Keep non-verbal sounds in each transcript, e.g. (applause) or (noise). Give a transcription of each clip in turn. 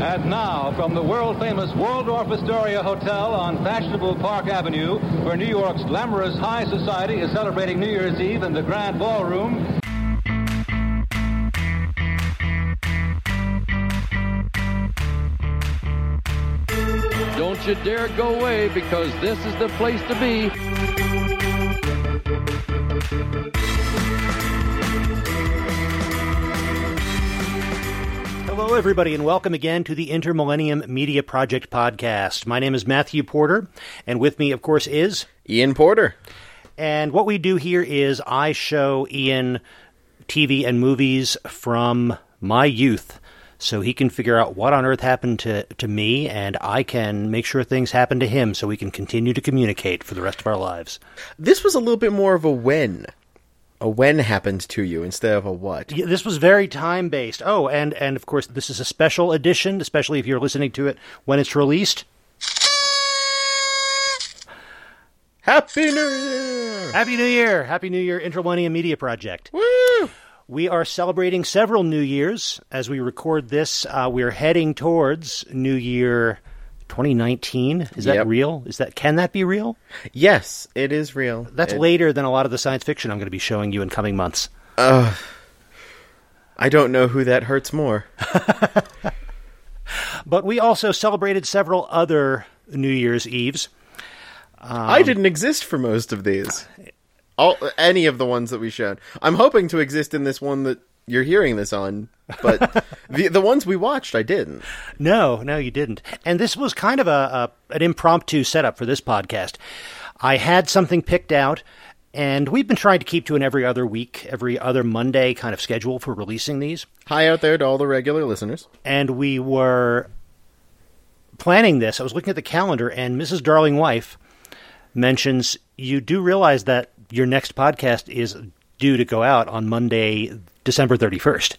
And now, from the world famous Waldorf Astoria Hotel on fashionable Park Avenue, where New York's glamorous high society is celebrating New Year's Eve in the Grand Ballroom. Don't you dare go away because this is the place to be. Hello, everybody, and welcome again to the Intermillennium Media Project podcast. My name is Matthew Porter, and with me, of course, is Ian Porter. And what we do here is I show Ian TV and movies from my youth so he can figure out what on earth happened to, to me, and I can make sure things happen to him so we can continue to communicate for the rest of our lives. This was a little bit more of a when. A when happened to you instead of a what. Yeah, this was very time based. Oh, and, and of course, this is a special edition, especially if you're listening to it when it's released. Happy New Year! Happy New Year! Happy New Year, Intermillennium Media Project. Woo! We are celebrating several New Years as we record this. Uh, we're heading towards New Year 2019. Is that Yep. real? Is that can that be real? Yes, it is real. That's It- later than a lot of the science fiction I'm going to be showing you in coming months. I don't know who that hurts more. (laughs) But we also celebrated several other New Year's Eves. Um, I didn't exist for most of these. All any of the ones that we showed. I'm hoping to exist in this one that you're hearing this on, but (laughs) the the ones we watched, I didn't. No, no, you didn't. And this was kind of a, a an impromptu setup for this podcast. I had something picked out, and we've been trying to keep to an every other week, every other Monday kind of schedule for releasing these. Hi out there to all the regular listeners. and we were planning this. I was looking at the calendar, and Mrs. Darling Wife mentions you do realize that your next podcast is due to go out on Monday, December 31st.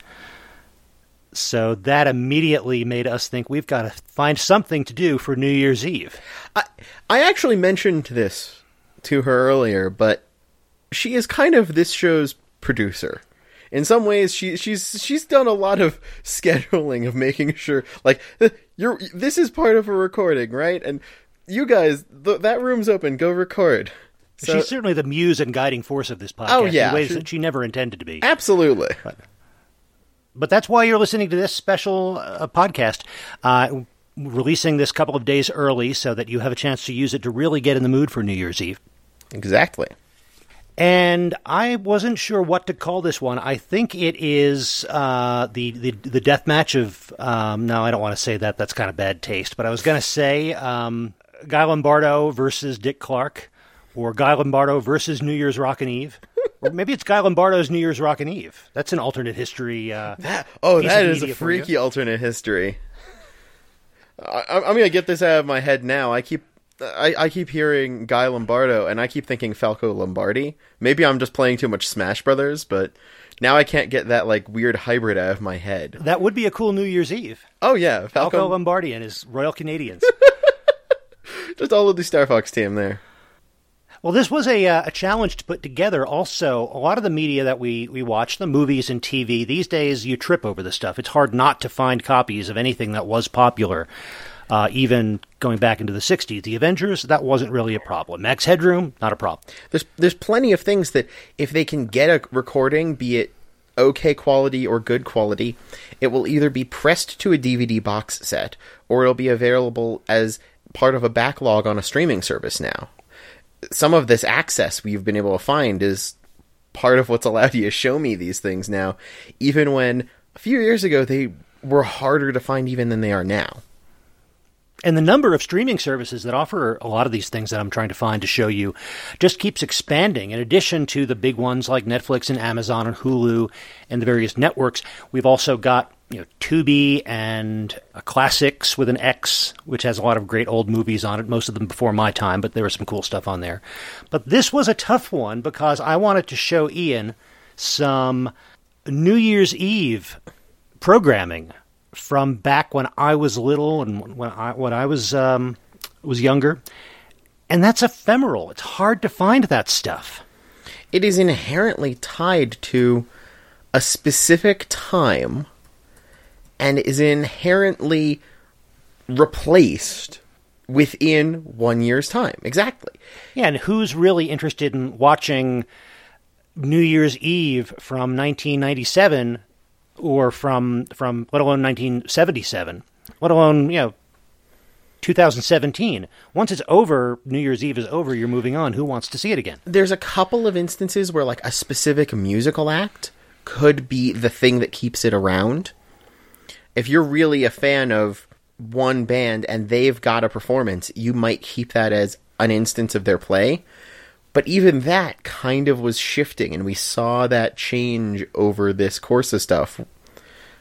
So that immediately made us think we've got to find something to do for New Year's Eve. I I actually mentioned this to her earlier, but she is kind of this show's producer. In some ways, she she's she's done a lot of (laughs) scheduling of making sure, like you're this is part of a recording, right? And you guys, th- that room's open. Go record. So, She's certainly the muse and guiding force of this podcast Oh, yeah. in ways She- that she never intended to be. absolutely. But that's why you're listening to this special uh, podcast, uh, releasing this couple of days early so that you have a chance to use it to really get in the mood for New Year's Eve. Exactly. And I wasn't sure what to call this one. I think it is uh, the, the the death match of. Um, no, I don't want to say that. That's kind of bad taste. But I was going to say um, Guy Lombardo versus Dick Clark, or Guy Lombardo versus New Year's Rockin' Eve, (laughs) or maybe it's Guy Lombardo's New Year's Rockin' Eve. That's an alternate history. Uh, (laughs) Oh, piece that is a media for you. freaky alternate history. I, I'm I'm gonna get this out of my head now. I keep I, I keep hearing Guy Lombardo, and I keep thinking Falco Lombardi. Maybe I'm just playing too much Smash Brothers, but now I can't get that like weird hybrid out of my head. That would be a cool New Year's Eve. Oh yeah, Falco Falco, Lombardi and his Royal Canadians. (laughs) just all of the Star Fox team there. Well, this was a, uh, a challenge to put together. Also, a lot of the media that we, we watch, the movies and TV, these days you trip over the stuff. It's hard not to find copies of anything that was popular, uh, even going back into the 60s. The Avengers, that wasn't really a problem. Max Headroom, not a problem. There's there's plenty of things that if they can get a recording, be it okay quality or good quality, it will either be pressed to a DVD box set or it'll be available as part of a backlog on a streaming service now. Some of this access we've been able to find is part of what's allowed you to show me these things now, even when a few years ago they were harder to find even than they are now. And the number of streaming services that offer a lot of these things that I'm trying to find to show you just keeps expanding. In addition to the big ones like Netflix and Amazon and Hulu and the various networks, we've also got you know Tubi and Classics with an X, which has a lot of great old movies on it. Most of them before my time, but there was some cool stuff on there. But this was a tough one because I wanted to show Ian some New Year's Eve programming from back when I was little and when I when I was um, was younger, and that's ephemeral. It's hard to find that stuff. it is inherently tied to a specific time and is inherently replaced within one year's time. Exactly. Yeah, and who's really interested in watching New Year's Eve from 1997 or from from let alone 1977, let alone you know 2017. Once it's over, New Year's Eve is over. You're moving on. Who wants to see it again? There's a couple of instances where like a specific musical act could be the thing that keeps it around. If you're really a fan of one band and they've got a performance, you might keep that as an instance of their play. But even that kind of was shifting, and we saw that change over this course of stuff.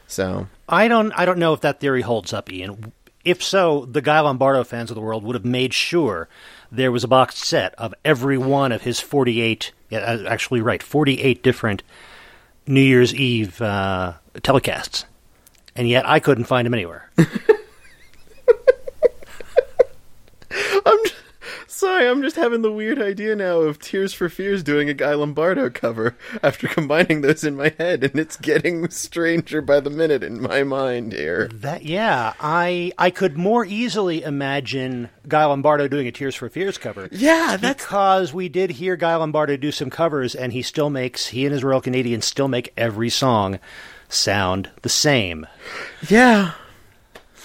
So I don't I don't know if that theory holds up, Ian. If so, the Guy Lombardo fans of the world would have made sure there was a boxed set of every one of his 48, yeah, uh, actually right, 48 different New Year's Eve uh, telecasts. And yet I couldn't find him anywhere. (laughs) I'm just, sorry, I'm just having the weird idea now of Tears for Fears doing a Guy Lombardo cover after combining those in my head, and it's getting stranger by the minute in my mind here. That yeah, I I could more easily imagine Guy Lombardo doing a Tears for Fears cover. Yeah, that's because we did hear Guy Lombardo do some covers, and he still makes he and his Royal Canadians still make every song sound the same. yeah.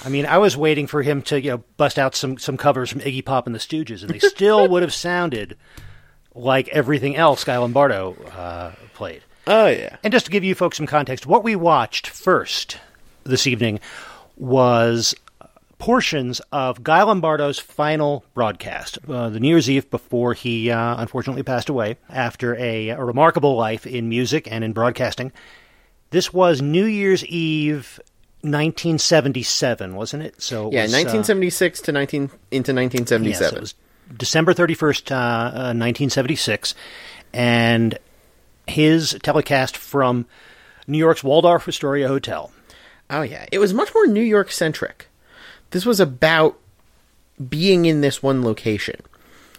I mean, I was waiting for him to you know bust out some some covers from Iggy Pop and the Stooges, and they (laughs) still would have sounded like everything else Guy Lombardo uh, played. Oh yeah. And just to give you folks some context, what we watched first this evening was portions of Guy Lombardo's final broadcast, uh, the New Year's Eve before he uh, unfortunately passed away after a, a remarkable life in music and in broadcasting. This was New Year's Eve 1977, wasn't it? So it Yeah, was, uh, 1976 to 19 into Yes, 1977. it was December 31st, uh, uh, 1976. And his telecast from New York's Waldorf Astoria Hotel. Oh yeah, it was much more New York centric. This was about being in this one location.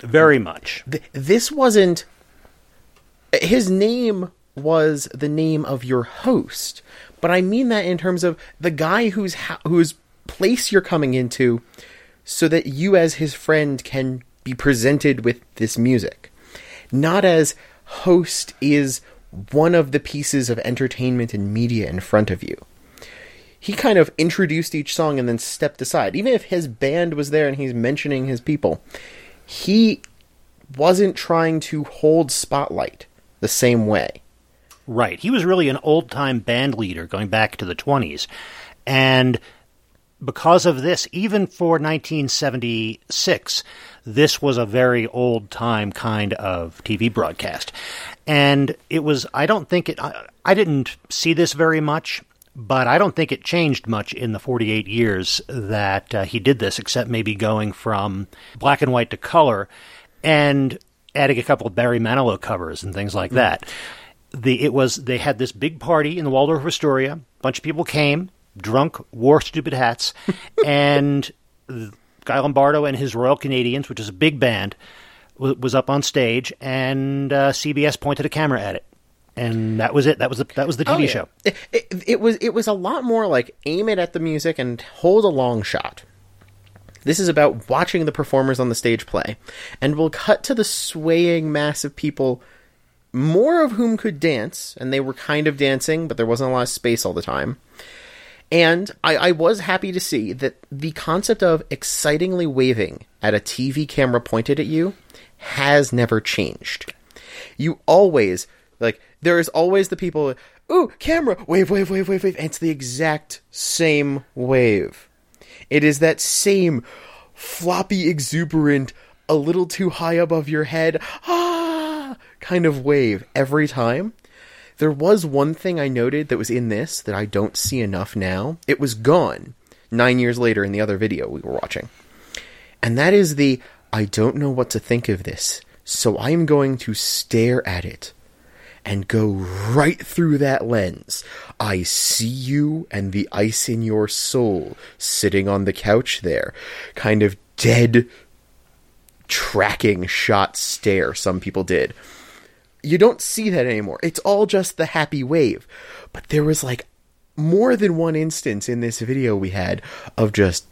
Very much. Th- this wasn't his name was the name of your host, but I mean that in terms of the guy whose ha- whose place you're coming into, so that you as his friend can be presented with this music, not as host is one of the pieces of entertainment and media in front of you. He kind of introduced each song and then stepped aside. Even if his band was there and he's mentioning his people, he wasn't trying to hold spotlight the same way. Right. He was really an old time band leader going back to the 20s. And because of this, even for 1976, this was a very old time kind of TV broadcast. And it was, I don't think it, I, I didn't see this very much, but I don't think it changed much in the 48 years that uh, he did this, except maybe going from black and white to color and adding a couple of Barry Manilow covers and things like that. The, it was they had this big party in the Waldorf Astoria. A bunch of people came, drunk, wore stupid hats, (laughs) and Guy Lombardo and his Royal Canadians, which is a big band, w- was up on stage, and uh, CBS pointed a camera at it, and that was it. That was the that was the TV Oh, yeah. show. It, it, it was it was a lot more like aim it at the music and hold a long shot. This is about watching the performers on the stage play, and we'll cut to the swaying mass of people, more of whom could dance, and they were kind of dancing, but there wasn't a lot of space all the time. And I, I was happy to see that the concept of excitingly waving at a TV camera pointed at you has never changed. You always, like, there is always the people, ooh, camera, wave, wave, wave, wave, wave. And it's the exact same wave. It is that same floppy, exuberant, a little too high above your head, ah, kind of wave every time. There was one thing I noted that was in this that I don't see enough now. It was gone nine years later in the other video we were watching. And that is the I don't know what to think of this, so I'm going to stare at it and go right through that lens. I see you and the ice in your soul sitting on the couch there, kind of dead tracking shot stare some people did you don't see that anymore. It's all just the happy wave. But there was like more than one instance in this video we had of just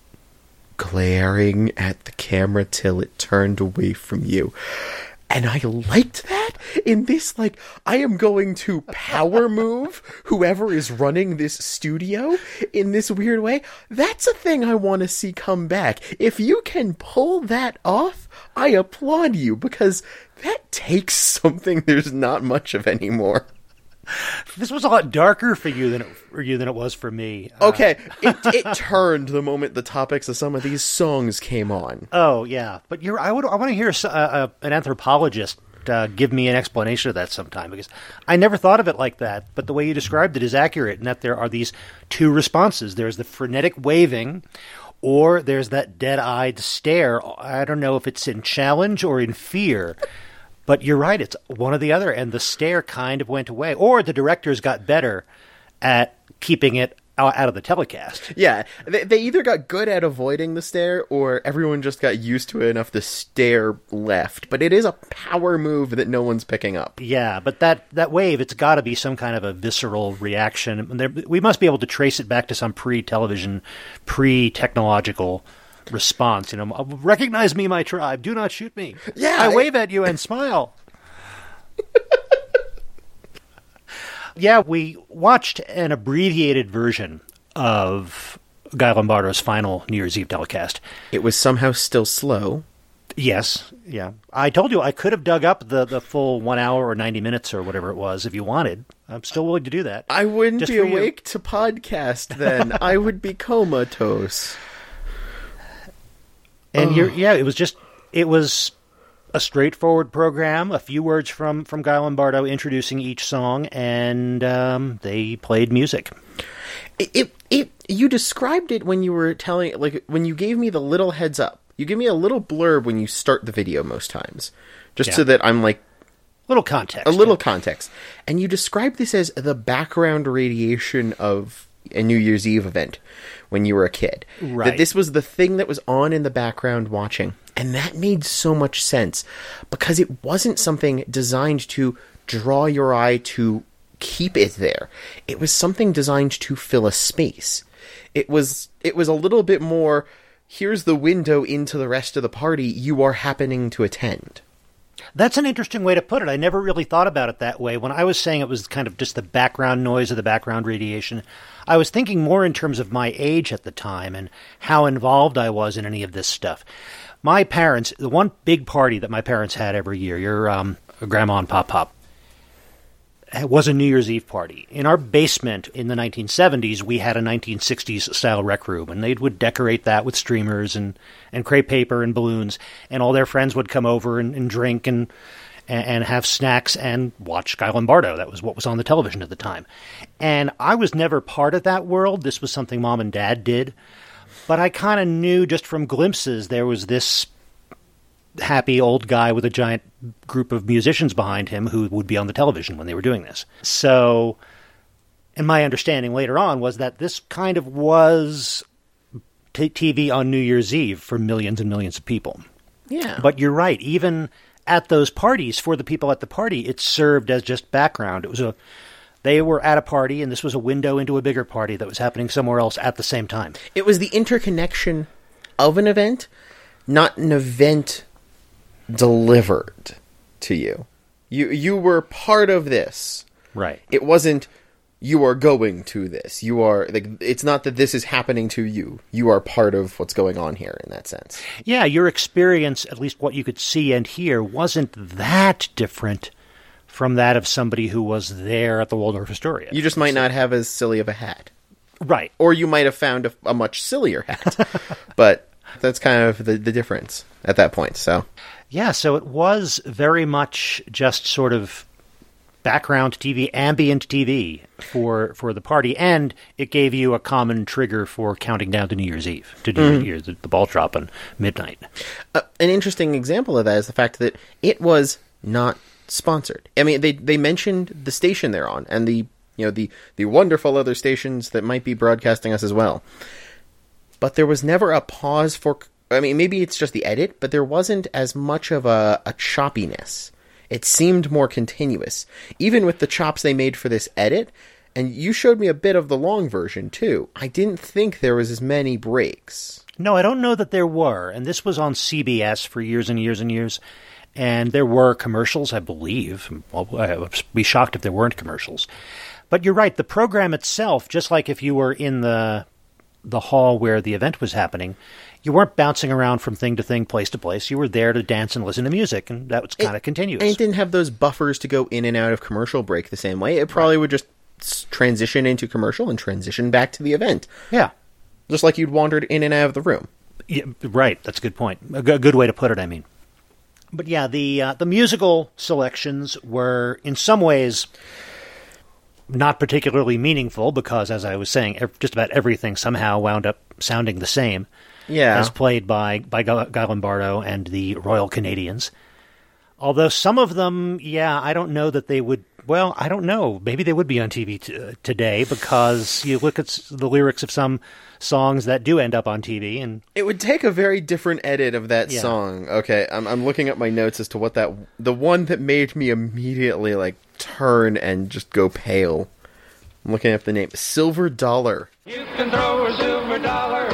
glaring at the camera till it turned away from you. And I liked that in this, like, I am going to power move (laughs) whoever is running this studio in this weird way. That's a thing I want to see come back. If you can pull that off, I applaud you because that takes (laughs) something there's not much of anymore. (laughs) This was a lot darker for you than it, for you than it was for me. Uh, Okay, it, it (laughs) turned the moment the topics of some of these songs came on. oh yeah, but you're. I would. I want to hear uh, uh, an anthropologist uh, give me an explanation of that sometime because I never thought of it like that. But the way you described it is accurate, in that there are these two responses. There's the frenetic waving. Or there's that dead-eyed stare. I don't know if it's in challenge or in fear, but you're right. It's one or the other, and the stare kind of went away. Or the directors got better at keeping it out of the telecast. Yeah, they, they either got good at avoiding the stare or everyone just got used to it enough the stare left. But it is a power move that no one's picking up. Yeah, but that, that wave, it's got to be some kind of a visceral reaction. There, we must be able to trace it back to some pre-television, pre-technological response. You know, uh, recognize me, my tribe. Do not shoot me. Yeah, I wave at you and smile. (laughs) yeah, we watched an abbreviated version of Guy Lombardo's final New Year's Eve telecast. It was somehow still slow. Yes, yeah. I told you I could have dug up the, the full one hour or 90 minutes or whatever it was if you wanted. I'm still willing to do that. I wouldn't Just be for you. awake to podcast then. (laughs) I would be comatose. And you're, yeah, it was just, it was a straightforward program, a few words from, from Guy Lombardo introducing each song, and um, they played music. It, it, it, you described it when you were telling, like, when you gave me the little heads up. You give me a little blurb when you start the video most times. Just Yeah. so that I'm like, Little context. a little context. And you described this as the background radiation of a New Year's Eve event when you were a kid. That this was the thing that was on in the background watching. And that made so much sense because it wasn't something designed to draw your eye to keep it there. It was something designed to fill a space. It was it was a little bit more here's the window into the rest of the party you are happening to attend. That's an interesting way to put it. I never really thought about it that way. When I was saying it was kind of just the background noise of the background radiation, I was thinking more in terms of my age at the time and how involved I was in any of this stuff. My parents, the one big party that my parents had every year, your um, grandma and pop pop, was a New Year's Eve party. In our basement in the 1970s, we had a 1960s style rec room, and they would decorate that with streamers and, and crepe paper and balloons, and all their friends would come over and, and drink and, and and have snacks and watch Guy Lombardo. That was what was on the television at the time. And I was never part of that world. This was something mom and dad did. But I kind of knew just from glimpses there was this happy old guy with a giant group of musicians behind him who would be on the television when they were doing this. So, and my understanding later on was that this kind of was t- TV on New Year's Eve for millions and millions of people. Yeah. But you're right, even at those parties, for the people at the party, it served as just background. It was a they were at a party and this was a window into a bigger party that was happening somewhere else at the same time. it was the interconnection of an event, not an event delivered to you. You you were part of this. Right. It wasn't you are going to this. You are like it's not that this is happening to you. You are part of what's going on here in that sense. Yeah, your experience, at least what you could see and hear, wasn't that different from that of somebody who was there at the Waldorf Astoria. You just might not have as silly of a hat. right. Or you might have found a, a much sillier hat. (laughs) but that's kind of the, the difference at that point. So Yeah, so it was very much just sort of background TV, ambient TV for for the party, and it gave you a common trigger for counting down to New Year's Eve to do your- the, the ball drop on midnight. uh, an interesting example of that is the fact that it was not sponsored. I mean, they they mentioned the station they're on and the you know the the wonderful other stations that might be broadcasting us as well. But there was never a pause for. I mean, maybe it's just the edit, but there wasn't as much of a, a choppiness. It seemed more continuous, even with the chops they made for this edit. and you showed me a bit of the long version too. I didn't think there was as many breaks. No, I don't know that there were. And this was on CBS for years and years and years. And there were commercials, I believe. Well, I would be shocked if there weren't commercials. But you're right. The program itself, just like if you were in the the hall where the event was happening, you weren't bouncing around from thing to thing, place to place. You were there to dance and listen to music, and that was kind of continuous. And it didn't have those buffers to go in and out of commercial break the same way. It probably would just transition into commercial and transition back to the event, yeah. just like you'd wandered in and out of the room. Yeah, right. That's a good point. A g- good way to put it. I mean, but yeah, the uh, the musical selections were in some ways not particularly meaningful because, as I was saying, just about everything somehow wound up sounding the same, Yeah. as played by by Guy Guy Lombardo and the Royal Canadians. Although some of them, yeah, I don't know that they would. Well, I don't know. Maybe they would be on TV t- uh, today because you look at the lyrics of some songs that do end up on TV, and It would take a very different edit of that Yeah. song. Okay, I'm I'm looking at my notes as to what that the one that made me immediately like turn and just go pale. I'm looking up the name Silver Dollar. You can throw a silver dollar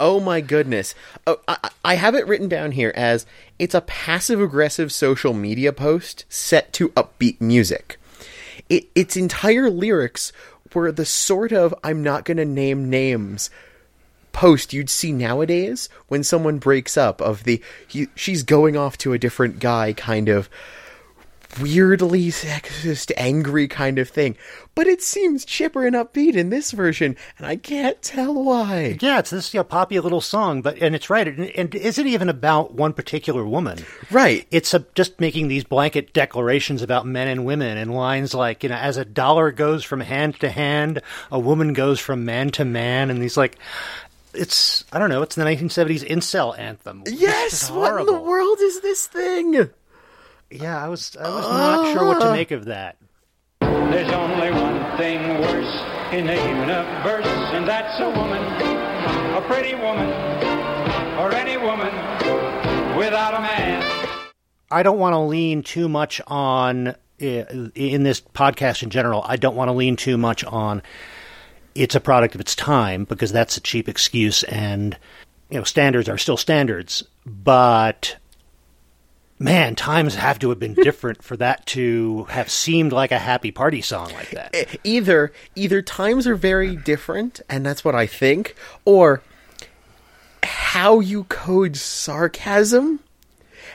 Oh my goodness. Oh, I, I- have it written down here as it's a passive aggressive social media post set to upbeat music. It, its entire lyrics were the sort of I'm not going to name names post you'd see nowadays when someone breaks up of the he, she's going off to a different guy kind of weirdly sexist angry kind of thing but it seems chipper and upbeat in this version and i can't tell why Yeah, it's this you know, poppy little song, but and it's right. And, and it isn't even about one particular woman. right It's a, just making these blanket declarations about men and women, and lines like you know, as a dollar goes from hand to hand, a woman goes from man to man, and these like, it's I don't know, it's the 1970s incel anthem. Yes, what in the world is this thing? Yeah, I was I was not sure what to ah. make of that. There's only one thing worse in the universe, and that's a woman, a pretty woman, or any woman without a man. I don't want to lean too much on eh, in this podcast in general. I don't want to lean too much on it's a product of its time because that's a cheap excuse and you know standards are still standards, but man, times have to have been different for that to have seemed like a happy party song like that. Either either times are very different, and that's what I think, or how you code sarcasm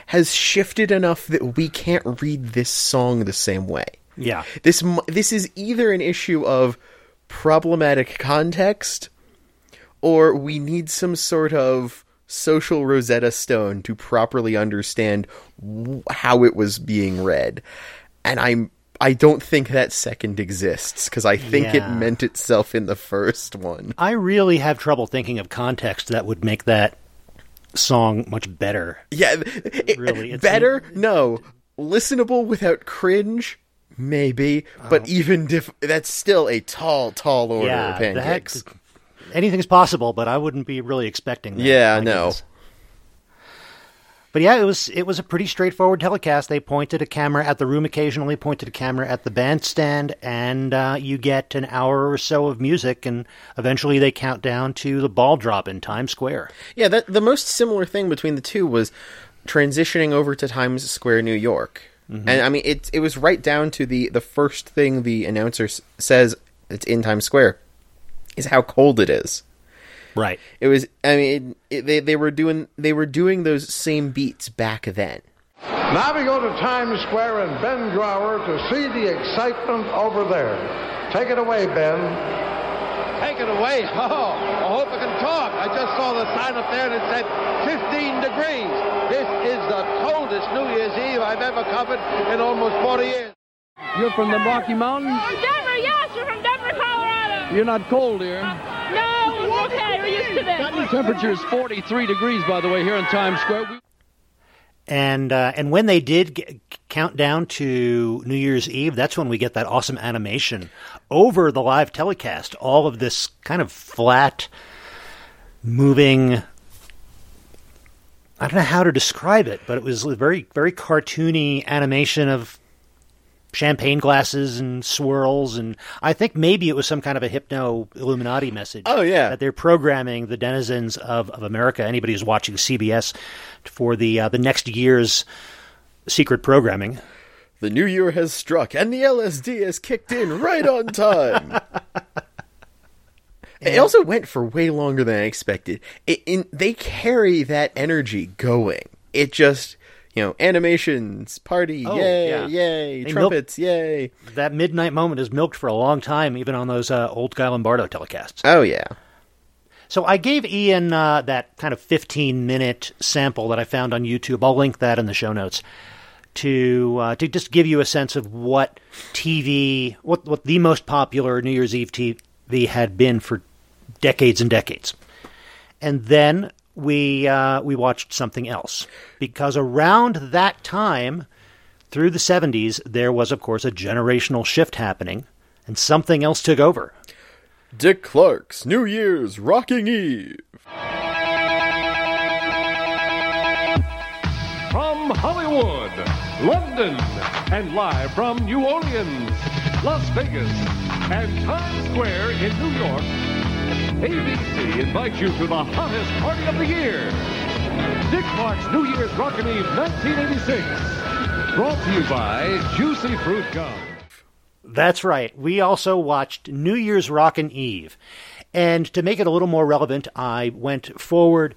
has shifted enough that we can't read this song the same way. Yeah. This this is either an issue of problematic context or we need some sort of social Rosetta Stone to properly understand w- how it was being read. And I'm I don't think that second exists because I think it meant itself in the first one. I really have trouble thinking of context that would make that song much better. Yeah, it- Really, it's- better? No. Listenable without cringe? Maybe, but oh. even diff- that's still a tall, tall order yeah, of pancakes. that- anything's possible, but I wouldn't be really expecting that. Yeah, My no. But yeah, it was it was a pretty straightforward telecast. They pointed a camera at the room occasionally, pointed a camera at the bandstand, and uh, you get an hour or so of music, and eventually they count down to the ball drop in Times Square. Yeah, that the most similar thing between the two was transitioning over to Times Square, New York. And I mean, it it was right down to the the first thing the announcer s- says. It's in Times Square. Is how cold it is. Right. It was. I mean, it, it, they they were doing they were doing those same beats back then. Now we go to Times Square and Ben Grauer to see the excitement over there. Take it away, Ben. Take it away. (laughs) Oh, I hope I can talk. I just saw the sign up there and it said 15 degrees. This is the coldest New Year's Eve I've ever covered in almost 40 years. You're from the Rocky Mountains? From Denver, yes, we're from Denver, Colorado. You're not cold here. No, we're okay. We're used to The this. temperature is 43 degrees, by the way, here in Times Square. And uh, and when they did g- count down to New Year's Eve, that's when we get that awesome animation over the live telecast. All of this kind of flat, moving. I I don't know how to describe it, but it was a very very cartoony animation of champagne glasses and swirls and I think maybe it was some kind of a hypno Illuminati message. Oh, yeah. that they're programming the denizens of, of America. Anybody who's watching CBS for the uh, the next year's secret programming. The new year has struck, and the LSD has kicked in right on time. (laughs) It also went for way longer than I expected. It, in, they carry that energy going. It just, you know, animations, party, Oh, yay, yeah. yay, They trumpets, yay. That midnight moment is milked for a long time, even on those uh, old Guy Lombardo telecasts. Oh yeah, So I gave Ian uh, that kind of 15 minute sample that I found on YouTube. I'll link that in the show notes to uh, to just give you a sense of what TV, what what the most popular New Year's Eve TV had been for decades and decades. And then we uh, we watched something else because around that time, through the 70s, there was of course a generational shift happening, and something else took over. Dick Clark's New Year's Rocking Eve. From Hollywood, London, and live from New Orleans, Las Vegas, and Times Square in New York, ABC invites you to the hottest party of the year. Dick Clark's New Year's Rockin' Eve 1986. Brought to you by Juicy Fruit Gum. That's right. We also watched New Year's Rockin' Eve. And to make it a little more relevant, I went forward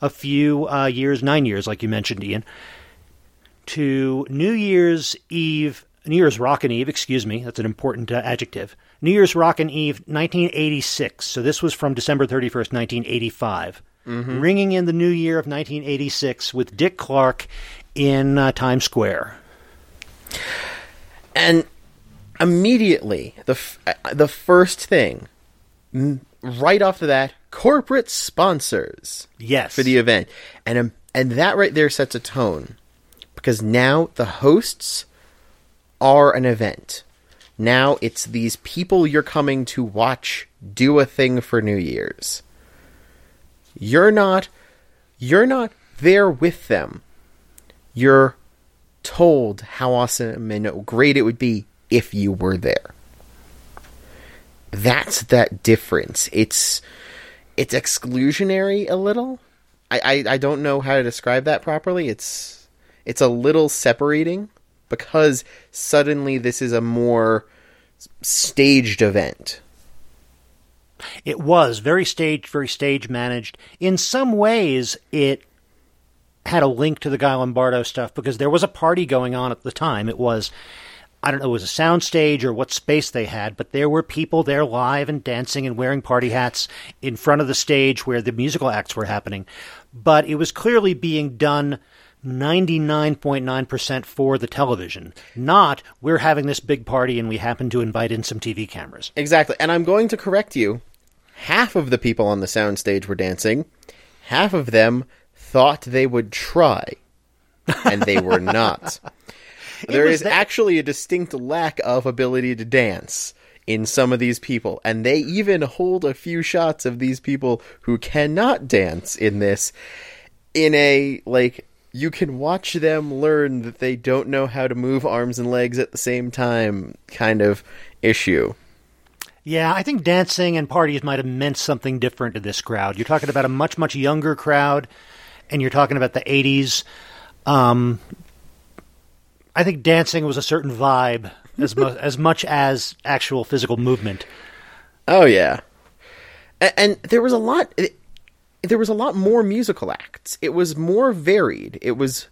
a few uh, years, nine years, like you mentioned, Ian, to New Year's Eve, New Year's Rockin' Eve, excuse me, that's an important uh, adjective. New Year's Rockin' Eve 1986. So this was from December 31st, 1985. Ringing in the new year of 1986 with Dick Clark in uh, Times Square. And immediately, the f- uh, the first thing, m- right off of that, corporate sponsors Yes. for the event, and um, and that right there sets a tone, because now the hosts are an event. Now it's these people you're coming to watch do a thing for New Year's. You're not you're not there with them. You're told how awesome and great it would be if you were there. That's that difference. It's it's exclusionary a little. I, I, I don't know how to describe that properly. It's it's a little separating because suddenly this is a more staged event. It was very staged, very stage managed. In some ways, it had a link to the Guy Lombardo stuff because there was a party going on at the time. It was, I don't know, it was a sound stage or what space they had, but there were people there live and dancing and wearing party hats in front of the stage where the musical acts were happening. But it was clearly being done 99.9% for the television, not we're having this big party and we happen to invite in some TV cameras. Exactly. And I'm going to correct you. Half of the people on the soundstage were dancing. Half of them thought they would try. And they were (laughs) not. there is that- actually a distinct lack of ability to dance in some of these people. And they even hold a few shots of these people who cannot dance in this in a like you can watch them learn that they don't know how to move arms and legs at the same time kind of issue. Yeah, I think dancing and parties might have meant something different to this crowd. You're talking about a much, much younger crowd, and you're talking about the 80s. Um, I think dancing was a certain vibe as, mu- (laughs) as much as actual physical movement. Oh yeah, and, and there was a lot. It, there was a lot more musical acts. It was more varied. It was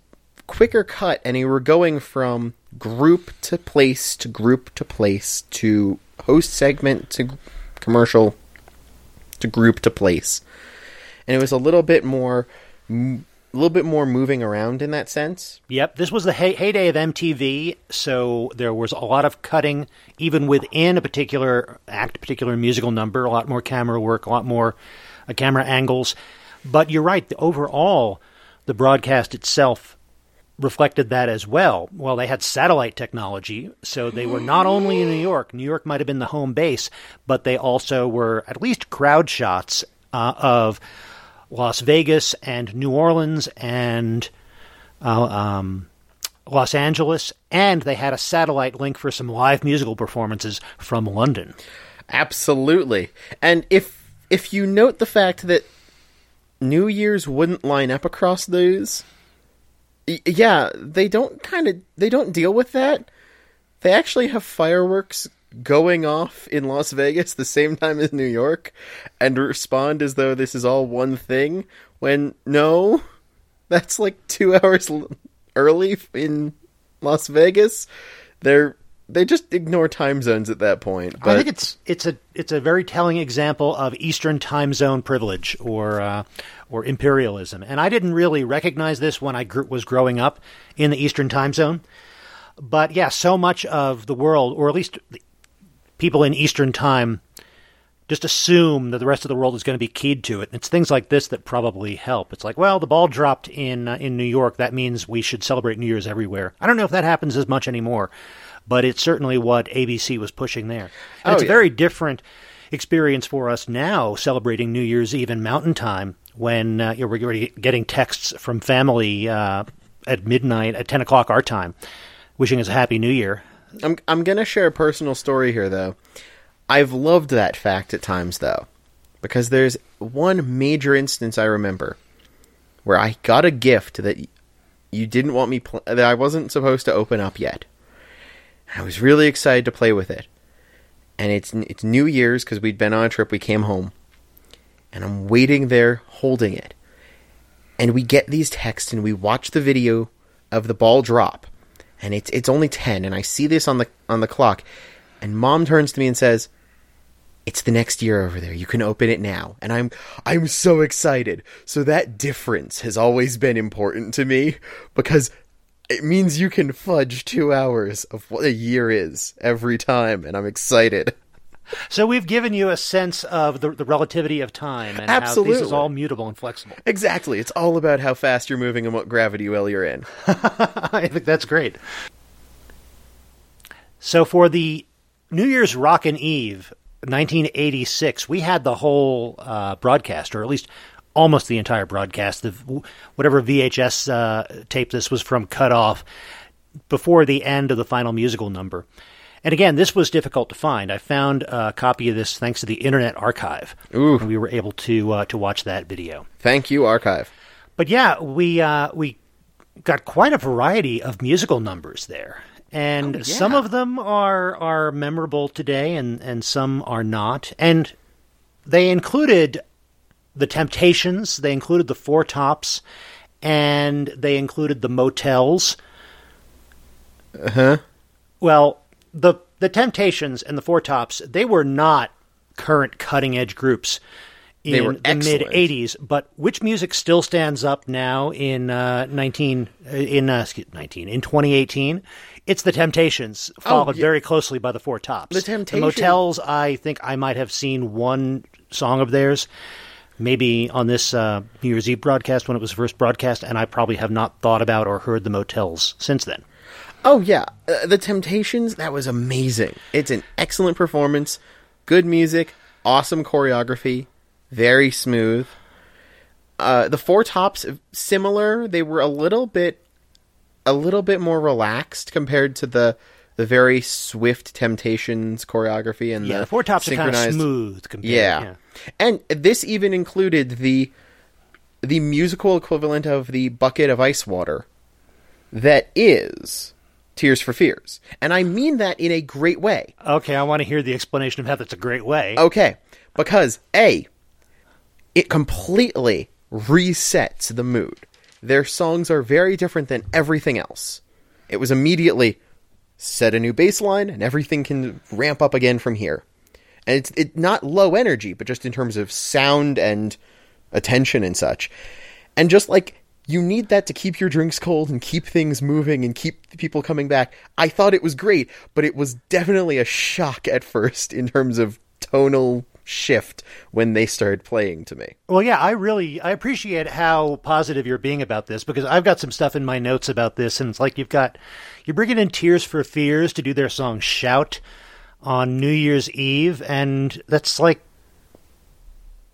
quicker cut, and you were going from group to place to group to place to host segment to commercial to group to place, and it was a little bit more, a little bit more moving around in that sense. Yep, this was the hey- heyday of MTV, so there was a lot of cutting, even within a particular act, particular musical number, a lot more camera work, a lot more uh, camera angles. But you're right, the, overall, the broadcast itself reflected that as well. Well, they had satellite technology, so they were not only in New York, New York might have been the home base, but they also were at least crowd shots uh, of Las Vegas and New Orleans and uh, um, Los Angeles, and they had a satellite link for some live musical performances from London. Absolutely. And if if you note the fact that New Year's wouldn't line up across those, yeah, they don't kind of they don't deal with that. They actually have fireworks going off in Las Vegas the same time as New York and respond as though this is all one thing when no, that's like 2 (laughs) hours early in Las Vegas. They're they just ignore time zones at that point. But I think it's it's a it's a very telling example of Eastern time zone privilege or uh, or imperialism. And I didn't really recognize this when I gr- was growing up in the Eastern time zone. But yeah, so much of the world, or at least people in Eastern time, just assume that the rest of the world is going to be keyed to it. And it's things like this that probably help. It's like, well, the ball dropped in uh, in New York. That means we should celebrate New Year's everywhere. I don't know if that happens as much anymore, but it's certainly what ABC was pushing there. And Oh, it's a yeah. very different experience for us now celebrating New Year's Eve in Mountain Time when uh, you're we're getting texts from family uh, at midnight at 10 o'clock our time wishing us a happy new year. I'm I'm gonna share a personal story here though. I've loved that fact at times though, because there's one major instance I remember where I got a gift that you didn't want me pl- that I wasn't supposed to open up yet. I was really excited to play with it, and it's it's New Year's because we'd been on a trip. We came home, and I'm waiting there holding it, and we get these texts and we watch the video of the ball drop and it's it's only 10 and I see this on the on the clock and mom turns to me and says it's the next year over there. You can open it now. And I'm I'm so excited. So that difference has always been important to me because it means you can fudge 2 hours of what a year is every time and I'm excited (laughs) So we've given you a sense of the, the relativity of time and how this is all mutable and flexible. exactly it's all about how fast you're moving and what gravity well you're in (laughs) I think that's great. So for the New Year's Rockin' Eve, 1986, we had the whole uh, broadcast, or at least almost the entire broadcast. The whatever VHS uh, tape this was from cut off before the end of the final musical number. And again, this was difficult to find. I found a copy of this thanks to the Internet Archive. Ooh. And we were able to uh, to watch that video. thank you archive But yeah, we uh, we got quite a variety of musical numbers there, and Oh, yeah. some of them are are memorable today, and and some are not. And they included the Temptations, they included the Four Tops, and they included the Motels. uh huh Well, the the Temptations and the Four Tops, they were not current cutting edge groups in the mid '80s. But which music still stands up now in uh, 19 uh, in uh, 19 in 2018? It's the Temptations, followed yeah. very closely by the Four Tops. The Temptation- Motels. I think I might have seen one song of theirs. Maybe on this uh, New Year's Eve broadcast when it was first broadcast, and I probably have not thought about or heard the Motels since then. Oh yeah, uh, the Temptations. That was amazing. It's an excellent performance, good music, awesome choreography, very smooth. Uh, the Four Tops, similar. They were a little bit, a little bit more relaxed compared to the the very swift Temptations choreography and Yeah, the the Four Tops are kind of synchronized- smooth compared. Yeah. and this even included the the musical equivalent of the bucket of ice water that is Tears for Fears. And I mean that in a great way. Okay, I want to hear the explanation of how that's a great way. Okay, because A, it completely resets the mood. Their songs are very different than everything else. It was immediately set a new baseline and everything can ramp up again from here. And it's it not low energy, but just in terms of sound and attention and such. And just like you need that to keep your drinks cold and keep things moving and keep people coming back. I thought it was great, but it was definitely a shock at first in terms of tonal shift when they started playing to me. Well, yeah, I really I appreciate how positive you're being about this because I've got some stuff in my notes about this, and it's like you've got you're bringing in Tears for Fears to do their song "Shout" on New Year's Eve, and that's like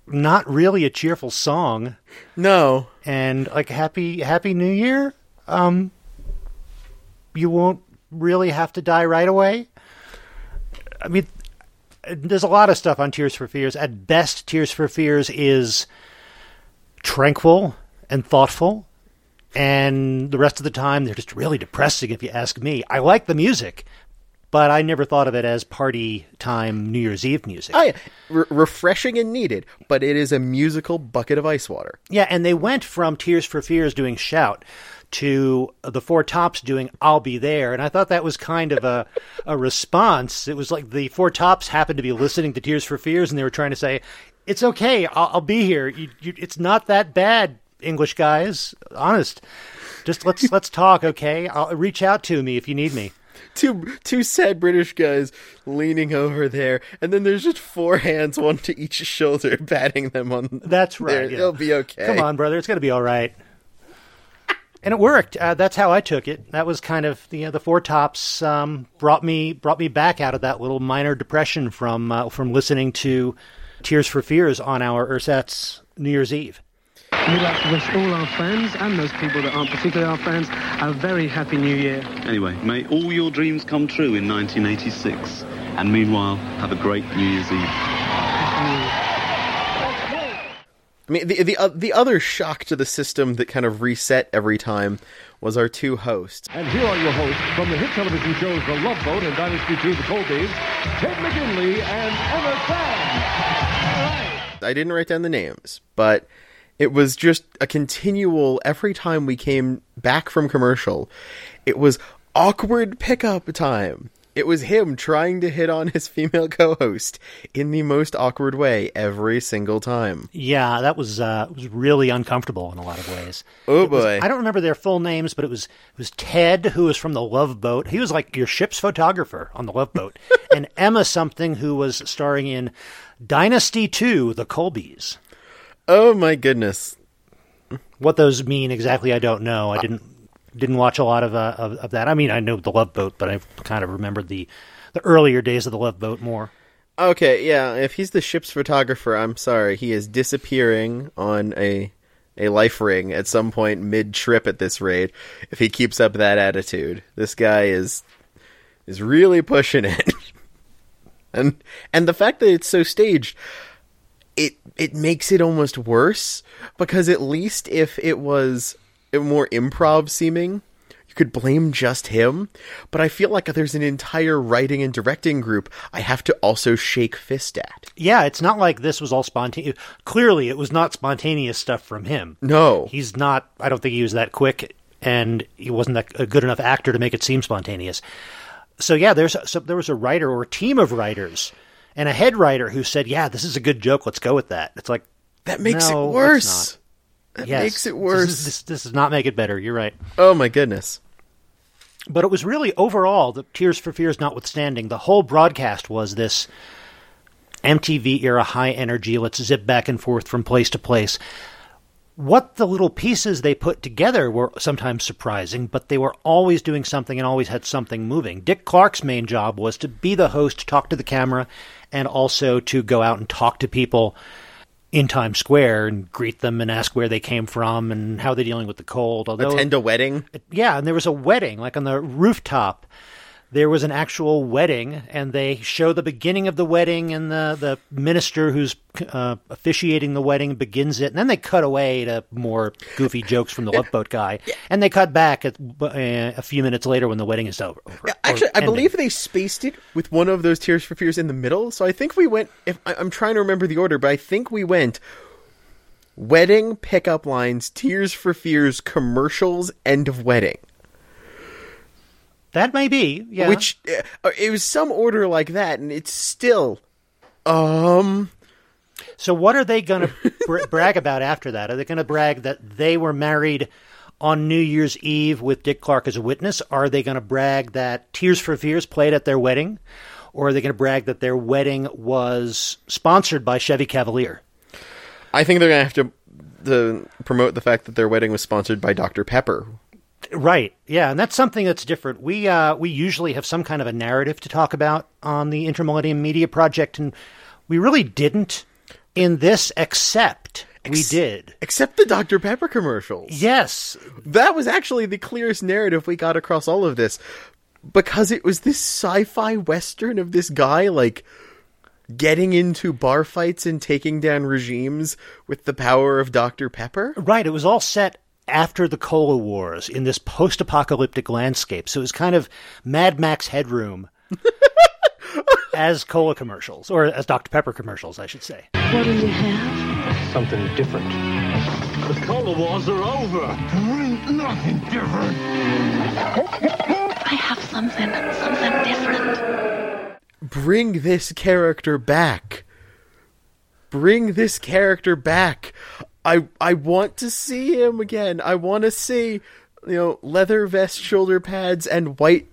not really a cheerful song. No. And like happy happy new year. Um you won't really have to die right away. I mean there's a lot of stuff on Tears for Fears. At best Tears for Fears is tranquil and thoughtful. And the rest of the time they're just really depressing if you ask me. I like the music, but I never thought of it as party time New Year's Eve music. Oh, yeah. Re- refreshing and needed, but it is a musical bucket of ice water. Yeah, and they went from Tears for Fears doing Shout to the Four Tops doing I'll Be There. And I thought that was kind of a, a response. It was like the Four Tops happened to be listening to Tears for Fears and they were trying to say, it's okay, I'll, I'll be here. You, you, it's not that bad, English guys. Honest. Just let's (laughs) let's talk, okay? I'll reach out to me if you need me two two sad British guys leaning over there, and then there's just four hands, one to each shoulder, (laughs) patting them on. That's right. Yeah. It'll be okay. Come on, brother. It's going to be all right. And it worked. Uh, that's how I took it. That was kind of the the four tops um, brought me brought me back out of that little minor depression from uh, from listening to Tears for Fears on our Ursat's New Year's Eve. We'd like to wish all our fans and those people that aren't particularly our fans a very happy new year. Anyway, may all your dreams come true in 1986. And meanwhile, have a great New Year's Eve. I mean, the the uh, the other shock to the system that kind of reset every time was our two hosts. And here are your hosts from the hit television shows The Love Boat and Dynasty 2 The Colbys, Ted McGinley and Emma Samms. I didn't write down the names, but it was just a continual every time we came back from commercial, it was awkward pickup time. It was him trying to hit on (laughs) his female co-host in the most awkward way every single time. Yeah, that was uh, was really uncomfortable in a lot of ways. Oh It was- boy. I don't remember their full names, but it was it was Ted, who was from the Love Boat. He was like your ship's photographer on the Love Boat, (laughs) and Emma something, who was starring in Dynasty Two, The Colbys. Oh my goodness. What those mean exactly, I don't know. I didn't didn't watch a lot of, uh, of of that. I mean, I know the Love Boat, but I kind of remembered the the earlier days of the Love Boat more. Okay, yeah, if he's the ship's photographer, I'm sorry. He is disappearing on a a life ring at some point mid trip at this rate if he keeps up that attitude. This guy is is really pushing it. (laughs) and and the fact that it's so staged it it makes it almost worse because at least if it was more improv seeming you could blame just him but i feel like there's an entire writing and directing group i have to also shake fist at Yeah, it's not like this was all spontaneous. Clearly, it was not spontaneous stuff from him. no He's not. I don't think he was that quick, and he wasn't that, a good enough actor to make it seem spontaneous. So yeah, there's so there was a writer or a team of writers and a head writer who said, "Yeah, this is a good joke. Let's go with that." It's like that makes no, it worse that Yes, makes it This, worse is- this, this does not make it better. You're right. oh my goodness But it was really overall, the Tears for Fears notwithstanding, the whole broadcast was this MTV era high energy, let's zip back and forth from place to place. What the little pieces they put together were sometimes surprising, but they were always doing something and always had something moving. Dick Clark's main job was to be the host, talk to the camera, and also to go out and talk to people in Times Square and greet them and ask where they came from and how they're dealing with the cold. Although attend a wedding yeah, and there was a wedding, like on the rooftop. There was an actual wedding, and they show the beginning of the wedding, and the, the minister who's uh, officiating the wedding begins it, and then they cut away to more goofy jokes from the Love Boat guy, and they cut back at, uh, a few minutes later when the wedding is over. or Actually, I ending. believe they spaced it with one of those Tears for Fears in the middle. So I think we went. If I, I'm trying to remember the order, but I think we went wedding pickup lines, Tears for Fears commercials, end of wedding. That may be, yeah. Which uh, it was some order like that, and it's still um. So what are they going to bra- (laughs) brag about after that? Are they going to brag that they were married on New Year's Eve with Dick Clark as a witness? Are they going to brag that Tears for Fears played at their wedding? Or are they going to brag that their wedding was sponsored by Chevy Cavalier? I think they're gonna have to to promote the fact that their wedding was sponsored by Dr Pepper. Right. Yeah, and that's something that's different. We uh, we usually have some kind of a narrative to talk about on the Intermillennium Media Project, and we really didn't in this, except we Ex- did. Except the Dr. Pepper commercials. Yes, That was actually the clearest narrative we got across all of this. Because it was this sci fi western of this guy, like, getting into bar fights and taking down regimes with the power of Dr. Pepper. right. It was all set after the Cola Wars in this post-apocalyptic landscape, so it was kind of Mad Max Headroom (laughs) as Cola commercials, or as Dr Pepper commercials, I should say. What do you have? Something different. The color wars are over. There ain't nothing different. I have something, something different. Bring this character back. Bring this character back. I I want to see him again. I want to see, you know, leather vest, shoulder pads, and white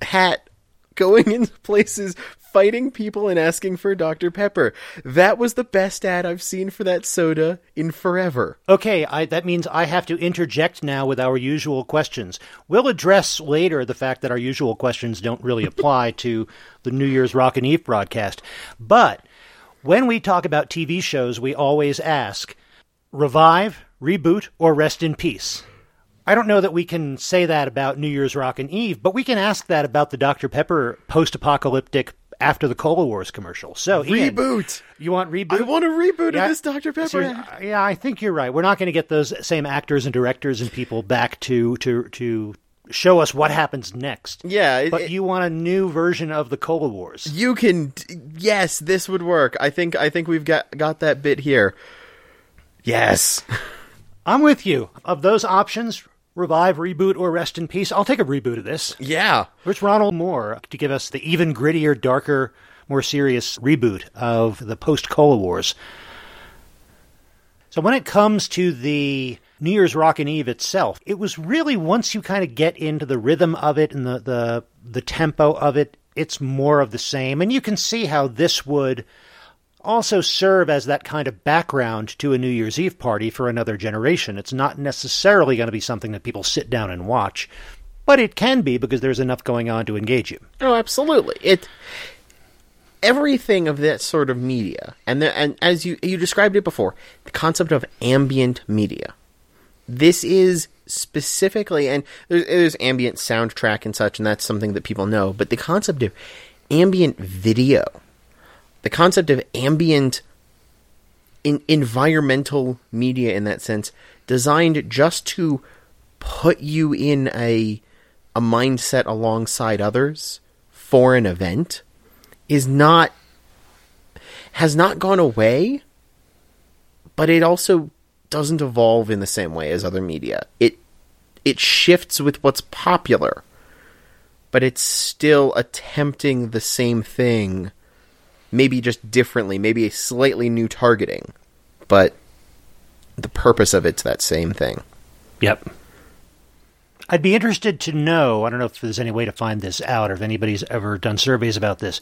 hat going (laughs) into places fighting people and asking for Dr. Pepper. That was the best ad I've seen for that soda in forever. Okay, I, that means I have to interject now with our usual questions. We'll address later the fact that our usual questions don't really (laughs) apply to the New Year's Rockin' Eve broadcast. But when we talk about TV shows, we always ask revive, reboot, or rest in peace. I don't know that we can say that about New Year's Rockin' Eve, but we can ask that about the Dr. Pepper post apocalyptic after the Cola Wars commercial. So, Ian, Reboot. You want reboot? I want a reboot Yeah. of this Dr. Pepper ad. yeah, I think you're right. We're not going to get those same actors and directors and people back to to to show us what happens next. Yeah, it- but you want a new version of the Cola Wars. You can yes, this would work. I think I think we've got got that bit here. Yes. I'm with you. Of those options, revive, reboot, or rest in peace, I'll take a reboot of this. Yeah. Where's Ronald Moore to give us the even grittier, darker, more serious reboot of the post Cola Wars? So when it comes to the New Year's Rockin' Eve itself, it was really once you kind of get into the rhythm of it and the, the the tempo of it, it's more of the same. And you can see how this would also serve as that kind of background to a New Year's Eve party for another generation. It's not necessarily going to be something that people sit down and watch, but it can be because there's enough going on to engage you. Oh, absolutely. It everything of that sort of media, and the, and as you you described it before, the concept of ambient media. This is specifically, and there's, there's ambient soundtrack and such, and that's something that people know. But the concept of ambient video, the concept of ambient in, environmental media in that sense, designed just to put you in a a mindset alongside others for an event is not has not gone away but it also doesn't evolve in the same way as other media. It it shifts with what's popular but it's still attempting the same thing maybe just differently maybe a slightly new targeting but the purpose of it's that same thing Yep. I'd be interested to know, I don't know if there's any way to find this out or if anybody's ever done surveys about this.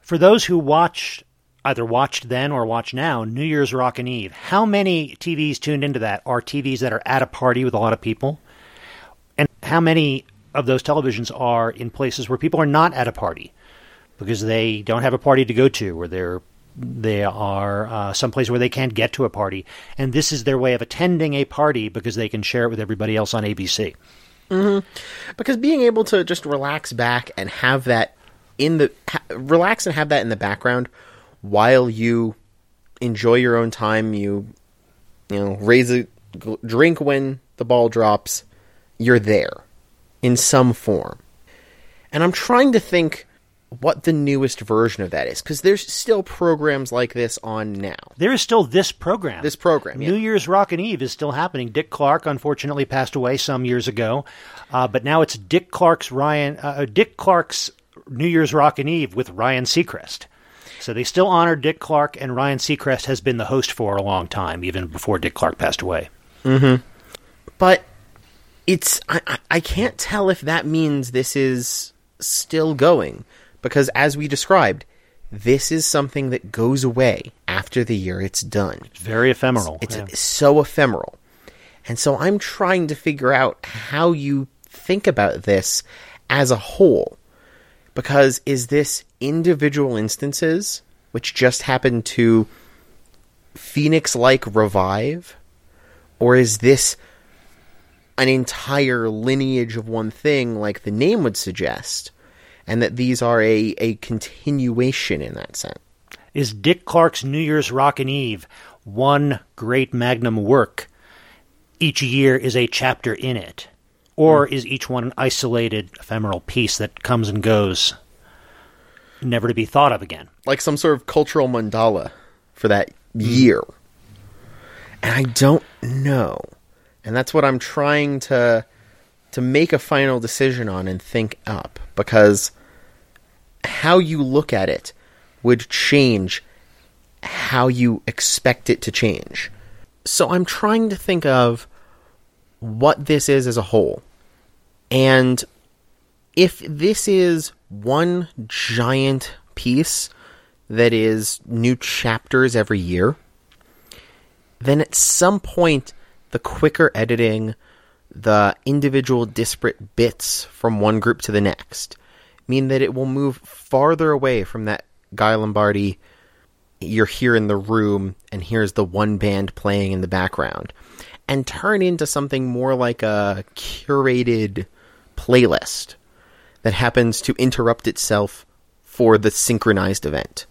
For those who watched, either watched then or watch now, New Year's Rockin' Eve, how many TVs tuned into that are TVs that are at a party with a lot of people? And how many of those televisions are in places where people are not at a party because they don't have a party to go to or they're they are uh, someplace where they can't get to a party, and this is their way of attending a party because they can share it with everybody else on ABC. because being able to just relax back and have that in the ha- relax and have that in the background while you enjoy your own time you you know raise a drink when the ball drops you're there in some form. And i'm trying to think what the newest version of that is because there's still programs like this on now There is still this program. This program, yeah. New Year's Rockin' Eve is still happening. Dick Clark unfortunately passed away some years ago, uh, but now it's Dick Clark's Ryan uh, Dick Clark's New Year's Rockin' Eve with Ryan Seacrest. So they still honor Dick Clark, and Ryan Seacrest has been the host for a long time, even before Dick Clark passed away. but it's I- I can't tell if that means this is still going because as we described this is something that goes away after the year it's done Very ephemeral. it's yeah. so ephemeral and so i'm trying to figure out how you think about this as a whole because is this individual instances which just happened to Phoenix like revive? Or is this an entire lineage of one thing, like the name would suggest, and that these are a, a continuation in that sense? Is Dick Clark's New Year's Rockin' Eve one great magnum work? Each year is a chapter in it. Or hmm. is each one an isolated, ephemeral piece that comes and goes, never to be thought of again? Like some sort of cultural mandala for that hmm. year. And I don't know. And that's what I'm trying to to make a final decision on and think up because how you look at it would change how you expect it to change. So I'm trying to think of what this is as a whole. And if this is one giant piece that is new chapters every year, then at some point, the quicker editing, the individual disparate bits from one group to the next, mean that it will move farther away from that Guy Lombardo. You're here in the room, and here's the one band playing in the background, and turn into something more like a curated playlist that happens to interrupt itself for the synchronized event.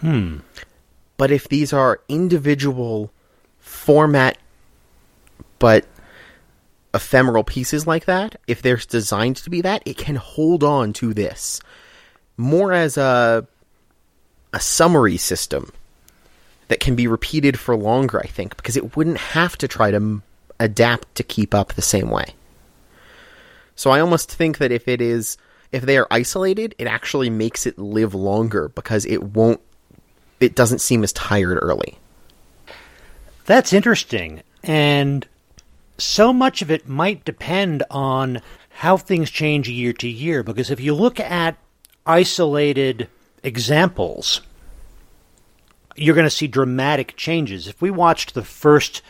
Hmm. But if these are individual format but ephemeral pieces like that, if they're designed to be that, it can hold on to this more as a a summary system that can be repeated for longer, I think, because it wouldn't have to try to m- adapt to keep up the same way. So I almost think that if it is if they are isolated, it actually makes it live longer because it won't it doesn't seem as tired early. That's interesting. And so much of it might depend on how things change year to year. Because if you look at isolated examples, you're going to see dramatic changes. If we watched the first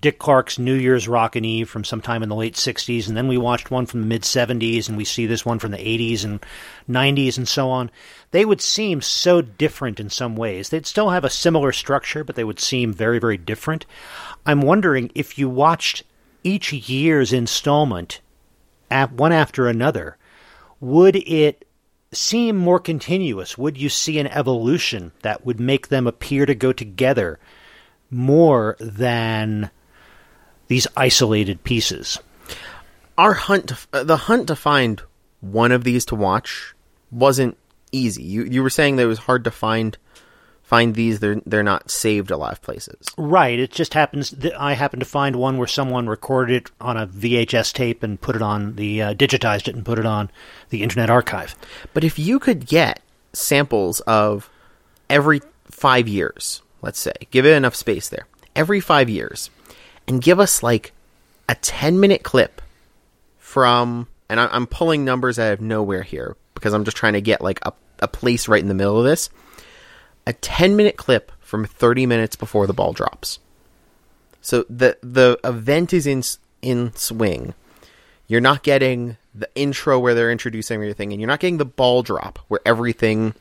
Dick Clark's New Year's Rockin' Eve from sometime in the late 60s, and then we watched one from the mid 70s, and we see this one from the 80s and 90s and so on, they would seem so different in some ways. They'd still have a similar structure, but they would seem very, very different. I'm wondering if you watched each year's installment, one after another, would it seem more continuous? Would you see an evolution that would make them appear to go together more than these isolated pieces? Our hunt, uh, the hunt to find one of these to watch, wasn't easy. You you were saying that it was hard to find find these. They're they're not saved a lot of places. Right. It just happens that I happened to find one where someone recorded it on a VHS tape and put it on the uh, digitized it and put it on the Internet Archive. But if you could get samples of every five years, let's say, give it enough space there, every five years, and give us like a 10 minute clip from, and I- I'm pulling numbers out of nowhere here because I'm just trying to get like a, a place right in the middle of this. A 10 minute clip from 30 minutes before the ball drops. So the the event is in in swing. You're not getting the intro where they're introducing everything, and you're not getting the ball drop where everything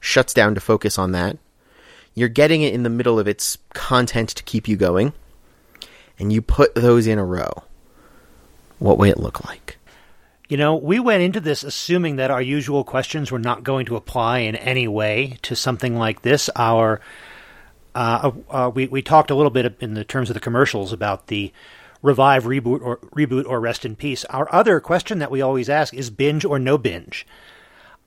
shuts down to focus on that. You're getting it in the middle of its content to keep you going, and you put those in a row. What would it look like? You know, we went into this assuming that our usual questions were not going to apply in any way to something like this. Our uh, uh, we we talked a little bit in the terms of the commercials about the revive, reboot, or reboot, or rest in peace. Our other question that we always ask is binge or no binge.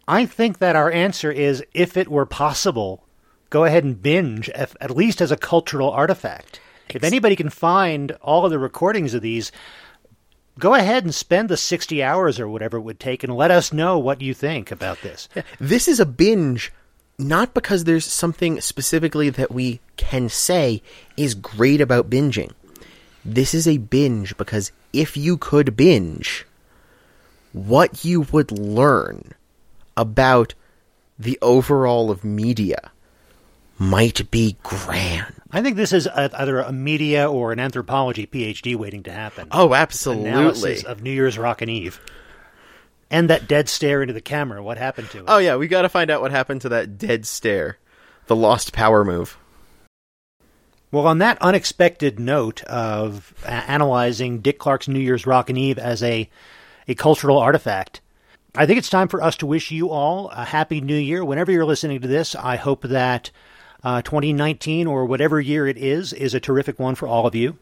I think that our answer is if it were possible, go ahead and binge, if, at least as a cultural artifact. If anybody can find all of the recordings of these, go ahead and spend the 60 hours or whatever it would take and let us know what you think about this. (laughs) This is a binge, not because there's something specifically that we can say is great about binging. This is a binge because if you could binge, what you would learn about the overall of media might be grand. I think this is a, either a media or an anthropology PhD waiting to happen. Oh, absolutely. Analysis of New Year's Rockin' Eve. And that dead stare into the camera. What happened to it? Oh yeah, we got to find out what happened to that dead stare. the lost power move. Well, on that unexpected note of a- analyzing Dick Clark's New Year's Rockin' Eve as a, a cultural artifact, I think it's time for us to wish you all a happy new year. Whenever you're listening to this, I hope that uh, 2019 or whatever year it is is a terrific one for all of you.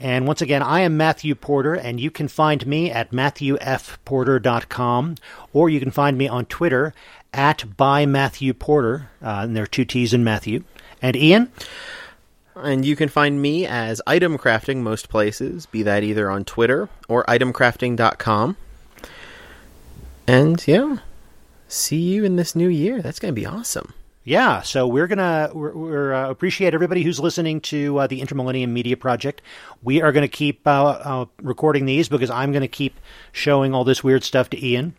And once again, I am Matthew Porter, and you can find me at matthewfporter.com, or you can find me on Twitter at by Matthew Porter, uh, and there are two T's in Matthew. And Ian? And you can find me as Item Crafting most places, be that either on Twitter or itemcrafting.com. And yeah, see you in this new year. That's going to be awesome. Yeah, so we're gonna we're, we're uh, appreciate everybody who's listening to uh, the Intermillennium Media Project. We are going to keep uh, uh, recording these because I'm going to keep showing all this weird stuff to Ian.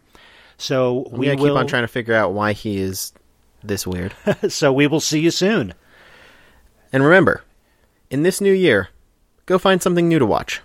So We we will keep on trying to figure out why he is this weird. (laughs) so we will see you soon. and remember, in this new year, go find something new to watch.